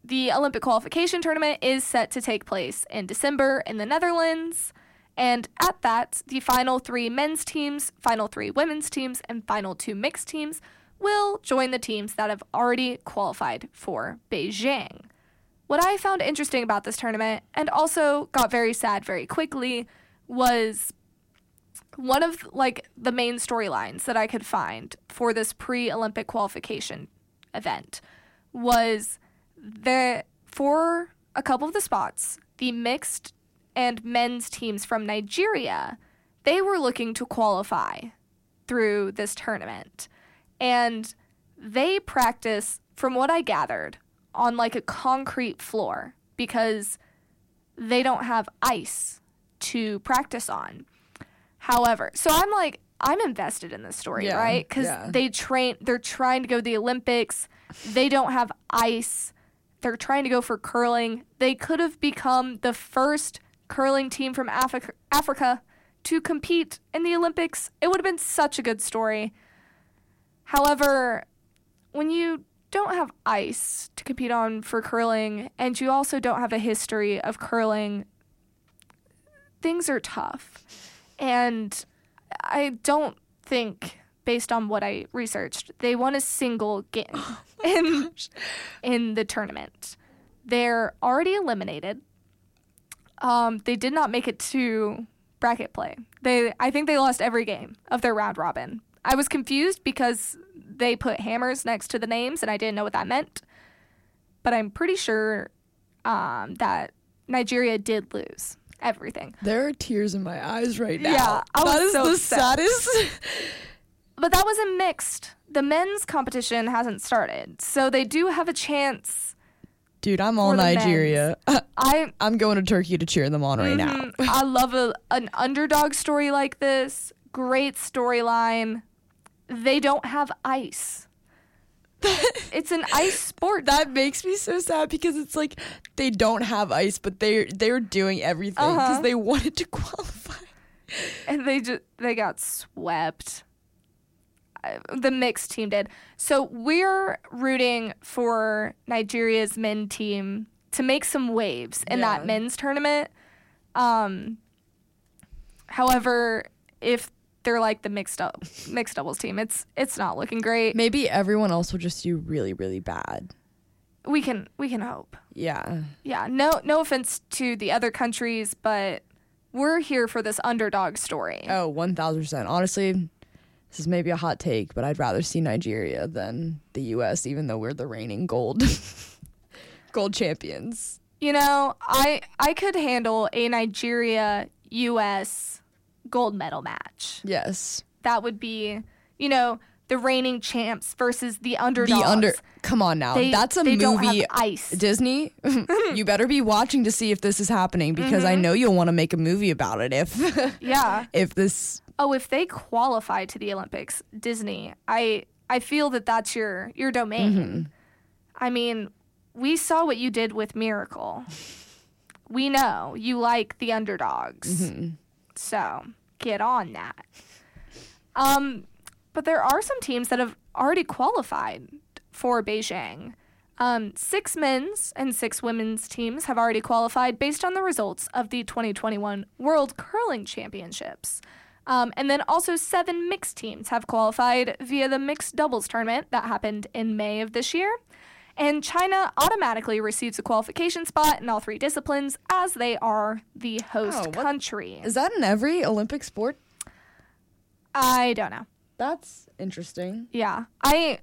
B: the Olympic qualification tournament is set to take place in December in the Netherlands. And at that, the final three men's teams, final three women's teams, and final two mixed teams will join the teams that have already qualified for Beijing. What I found interesting about this tournament, and also got very sad very quickly, was one of like the main storylines that I could find for this pre-Olympic qualification event was that for a couple of the spots, the mixed and men's teams from Nigeria, they were looking to qualify through this tournament. And they practice, from what I gathered, on like a concrete floor because they don't have ice to practice on. However, so I'm like, I'm invested in this story,
C: Yeah,
B: right? Because
C: yeah.
B: they train, they're trying to go to the Olympics. They don't have ice. They're trying to go for curling. They could have become the first curling team from Africa, Africa to compete in the Olympics. It would have been such a good story. However, when you don't have ice to compete on for curling and you also don't have a history of curling, things are tough. And I don't think, based on what I researched, they won a single game *gasps* oh in, in the tournament. They're already eliminated. Um, they did not make it to bracket play. They, I think they lost every game of their round robin. I was confused because they put hammers next to the names, and I didn't know what that meant. But I'm pretty sure um, that Nigeria did lose everything.
C: There are tears in my eyes right now.
B: Yeah, I
C: That is
B: so
C: the
B: upset.
C: saddest. *laughs*
B: but that was in mixed. The men's competition hasn't started, so they do have a chance.
C: Dude, I'm all Nigeria. *laughs*
B: I
C: I'm going to Turkey to cheer them on right now.
B: Mhm. *laughs* I love a, an underdog story like this. Great storyline. They don't have ice. *laughs* it's an ice sport.
C: That makes me so sad because it's like they don't have ice, but they're they're doing everything because
B: Uh-huh.
C: they wanted to qualify.
B: and they just they got swept. The mixed team did. So we're rooting for Nigeria's men team to make some waves in that men's tournament. Um, however, if they're like the mixed up mixed doubles team, it's it's not looking great.
C: Maybe everyone else will just do really really bad.
B: We can we can hope.
C: Yeah.
B: Yeah, no no offense to the other countries, but we're here for this underdog story.
C: Oh, 1000%. Honestly, this is maybe a hot take, but I'd rather see Nigeria than the US even though we're the reigning gold *laughs* gold champions.
B: You know, I I could handle a Nigeria US gold medal match.
C: Yes.
B: That would be, you know, the reigning champs versus the underdogs.
C: The under Come on now.
B: They-
C: That's a movie
B: ice.
C: Disney. *laughs* *laughs* you better be watching to see if this is happening because I
B: Mhm.
C: know you'll want to make a movie about it if
B: Yeah.
C: if this
B: Oh, if they qualify to the Olympics, Disney, I I feel that that's your your domain.
C: Mhm.
B: I mean, we saw what you did with Miracle. we know you like the underdogs.
C: Mhm.
B: So, get on that. Um but there are some teams that have already qualified for Beijing. Um, six men's and six women's teams have already qualified based on the results of the 2021 World Curling Championships. Um, and then also seven mixed teams have qualified via the mixed doubles tournament that happened in May of this year. And China automatically receives a qualification spot in all three disciplines as they are the host
C: Oh,
B: country.
C: Is that in every Olympic sport?
B: I don't know.
C: That's interesting.
B: Yeah. I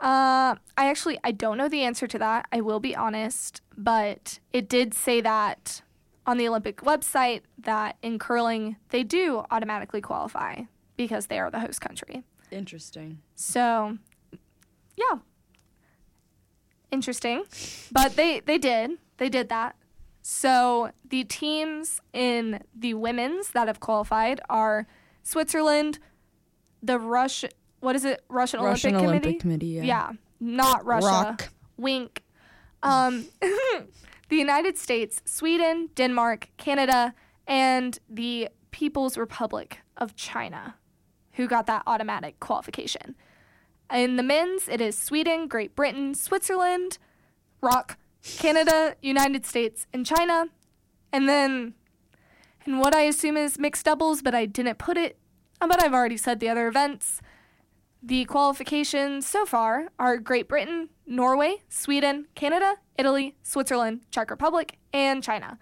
B: uh I actually I don't know the answer to that. I will be honest, but it did say that on the Olympic website that in curling they do automatically qualify because they are the host country.
C: Interesting.
B: So, yeah. Interesting. But they they did. They did that. So, the teams in the women's that have qualified are Switzerland, the Russian what is it? Russian,
C: Russian
B: Olympic
C: Olympic
B: Committee?
C: Committee, yeah.
B: Yeah, not Russia.
C: Rock.
B: Wink. Um *laughs* the United States, Sweden, Denmark, Canada, and the People's Republic of China who got that automatic qualification. In the men's, it is Sweden, Great Britain, Switzerland, Rock, Canada, United States, and China. And then, and what I assume is mixed doubles, but I didn't put it, but I've already said the other events. The qualifications so far are Great Britain, Norway, Sweden, Canada, Italy, Switzerland, Czech Republic, and China.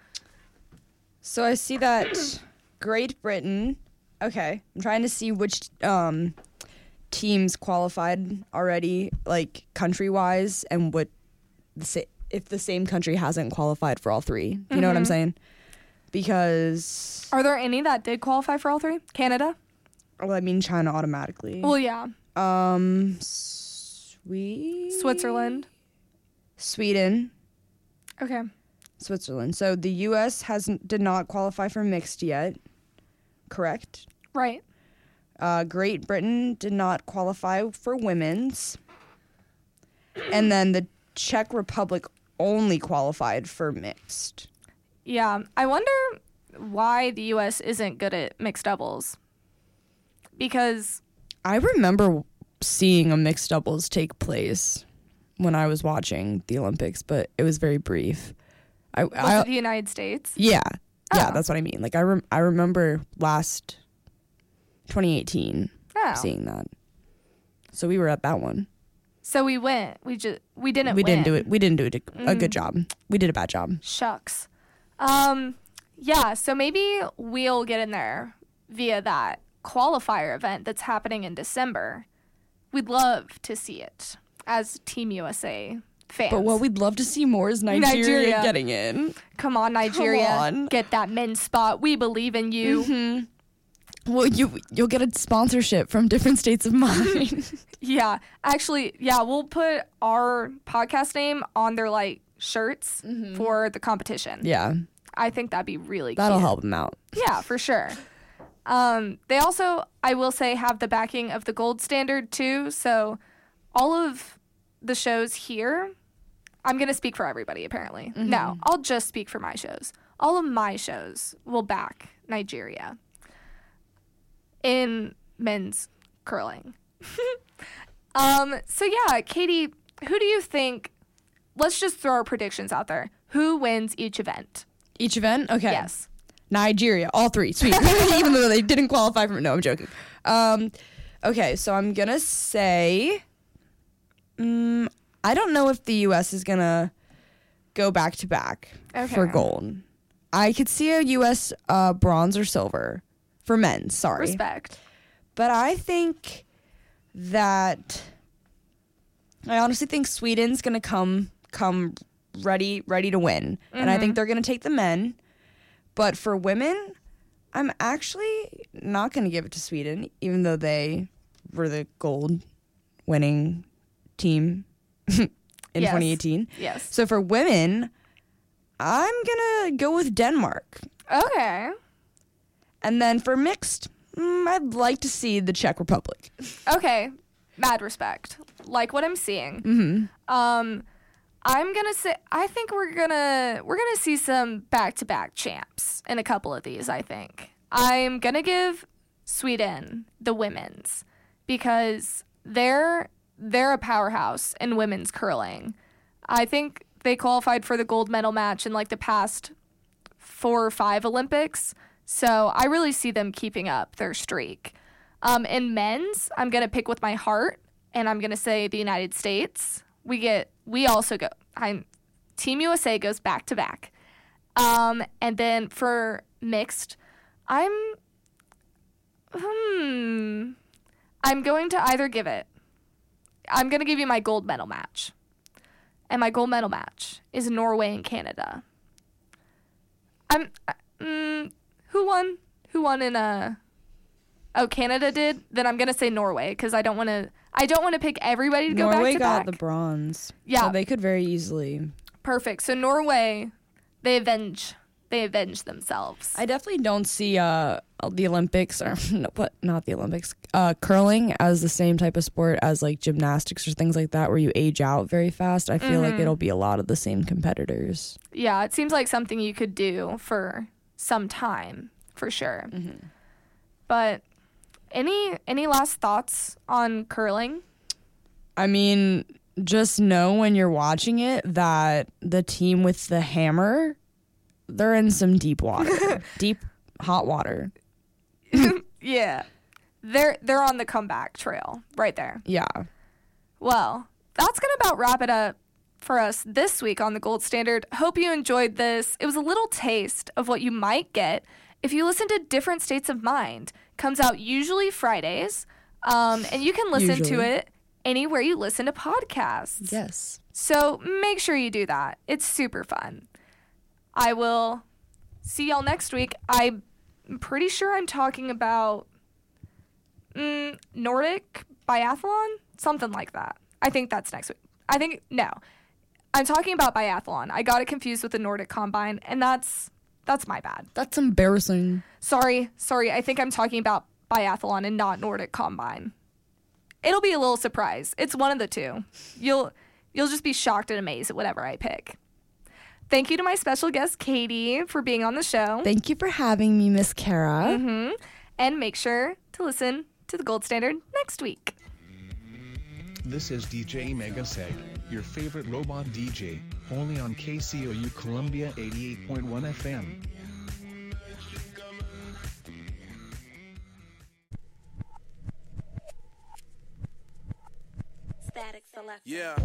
C: So I see that Great Britain. Okay, I'm trying to see which um, teams qualified already, like country wise, and what the sa- if the same country hasn't qualified for all three. You know what I'm
B: Mhm.
C: saying? Because
B: Are there any that did qualify for all three? Canada?
C: well, I mean China automatically.
B: Well, yeah.
C: Um, Swe-
B: Switzerland.
C: Sweden,
B: Okay.
C: Switzerland. So the U.S. hasn't did not qualify for mixed yet. Correct.
B: Right.
C: Uh, Great Britain did not qualify for women's. And then the Czech Republic only qualified for mixed.
B: Yeah. I wonder why the U.S. isn't good at mixed doubles. Because,
C: I remember seeing a mixed doubles take place when I was watching the Olympics, but it was very brief. I,
B: was
C: I
B: it the United States?
C: yeah, yeah,
B: Oh.
C: that's what I mean. Like I rem- I remember last 2018
B: Oh.
C: seeing that. So we were at that one.
B: So we went. We just we didn't.
C: we didn't do it. We didn't do it a, a good
B: Mm.
C: job. We did a bad job.
B: Shucks. Um, yeah. So maybe we'll get in there via that qualifier event that's happening in December. We'd love to see it as Team USA fans.
C: But what we'd love to see more is Nigeria,
B: Nigeria.
C: getting in.
B: Come on, Nigeria.
C: on.
B: Get that men's spot. We believe in you.
C: Mhm. Well, you you'll get a sponsorship from different states of mind. *laughs* *laughs*
B: Yeah, actually, yeah, we'll put our podcast name on their like shirts for the competition.
C: yeah,
B: I think that'd be really cool.
C: that'll
B: cute.
C: help them out.
B: Yeah, for sure. Um, they also, I will say, have the backing of the gold standard too. So all of the shows here, I'm going to speak for everybody apparently. No, I'll just speak for my shows. All of my shows will back Nigeria in men's curling. *laughs* um, so yeah, Katie, who do you think? Let's just throw our predictions out there. Who wins each event?
C: Each event, okay.
B: Yes.
C: Nigeria, all three, sweet. *laughs* Even though they didn't qualify for. No, I'm joking. Um, okay, so I'm gonna say, mm, I don't know if the U.S. is gonna go back to back for gold. I could see a U.S. Uh, bronze or silver for men. Sorry,
B: Respect.
C: but I think that I honestly think Sweden's gonna come come ready ready to win, and I think
B: Mhm.
C: they're gonna take the men. But for women, I'm actually not gonna give it to Sweden, even though they were the gold winning team *laughs* in
B: Yes.
C: 2018.
B: Yes.
C: So for women, I'm gonna go with Denmark.
B: Okay.
C: And then for mixed, mm, I'd like to see the Czech Republic.
B: Okay. Mad respect. Like what I'm seeing.
C: Mm-hmm.
B: Um I'm gonna say I think we're gonna we're gonna see some back to back champs in a couple of these, I think. I'm gonna give Sweden the women's because they're they're a powerhouse in women's curling. I think they qualified for the gold medal match in like the past four or five Olympics. So I really see them keeping up their streak. Um, in men's, I'm gonna pick with my heart, and I'm gonna say the United States. We get we also go. I'm Team USA goes back to back. Um, and then for mixed, I'm hmm, I'm going to either give it. I'm gonna give you my gold medal match, and my gold medal match is Norway and Canada. I'm. uh, Mm, who won? Who won in uh Oh, Canada did. Then I'm gonna say Norway because I don't want to. I don't want to pick everybody to go
C: Norway
B: back to
C: got
B: back.
C: the bronze.
B: Yeah.
C: So they could very easily.
B: Perfect. So Norway, they avenge. They avenge themselves.
C: I definitely don't see uh the Olympics or *laughs* no, what not the Olympics. Uh curling as the same type of sport as like gymnastics or things like that where you age out very fast. I feel like
B: Mhm.
C: it'll be a lot of the same competitors.
B: yeah, it seems like something you could do for some time for sure.
C: Mm-hmm.
B: But any any last thoughts on curling?
C: I mean, just know when you're watching it that the team with the hammer, they're in some deep water. *laughs* deep hot water. *laughs*
B: Yeah, they're they're on the comeback trail right there.
C: Yeah.
B: Well, that's going to about wrap it up for us this week on the Gold Standard. Hope you enjoyed this. It was a little taste of what you might get if you listen to Different States of Mind. Comes out usually Fridays, um, and you can listen to it anywhere you listen to podcasts.
C: Yes.
B: So make sure you do that. It's super fun. I will see y'all next week. I'm pretty sure I'm talking about mm, Nordic biathlon, something like that. I think that's next week. I think no, I'm talking about biathlon. I got it confused with the Nordic Combine, and that's that's my bad.
C: That's embarrassing.
B: Sorry, sorry. I think I'm talking about biathlon and not Nordic Combine. It'll be a little surprise. It's one of the two. You'll you'll just be shocked and amazed at whatever I pick. Thank you to my special guest Katie for being on the show.
C: Thank you for having me, Miss Cara.
B: hmm And make sure to listen to the Gold Standard next week.
S: This is DJ Mega Seg, your favorite robot DJ, only on KCOU Columbia 88.1 FM.
T: Static select.
U: Yeah.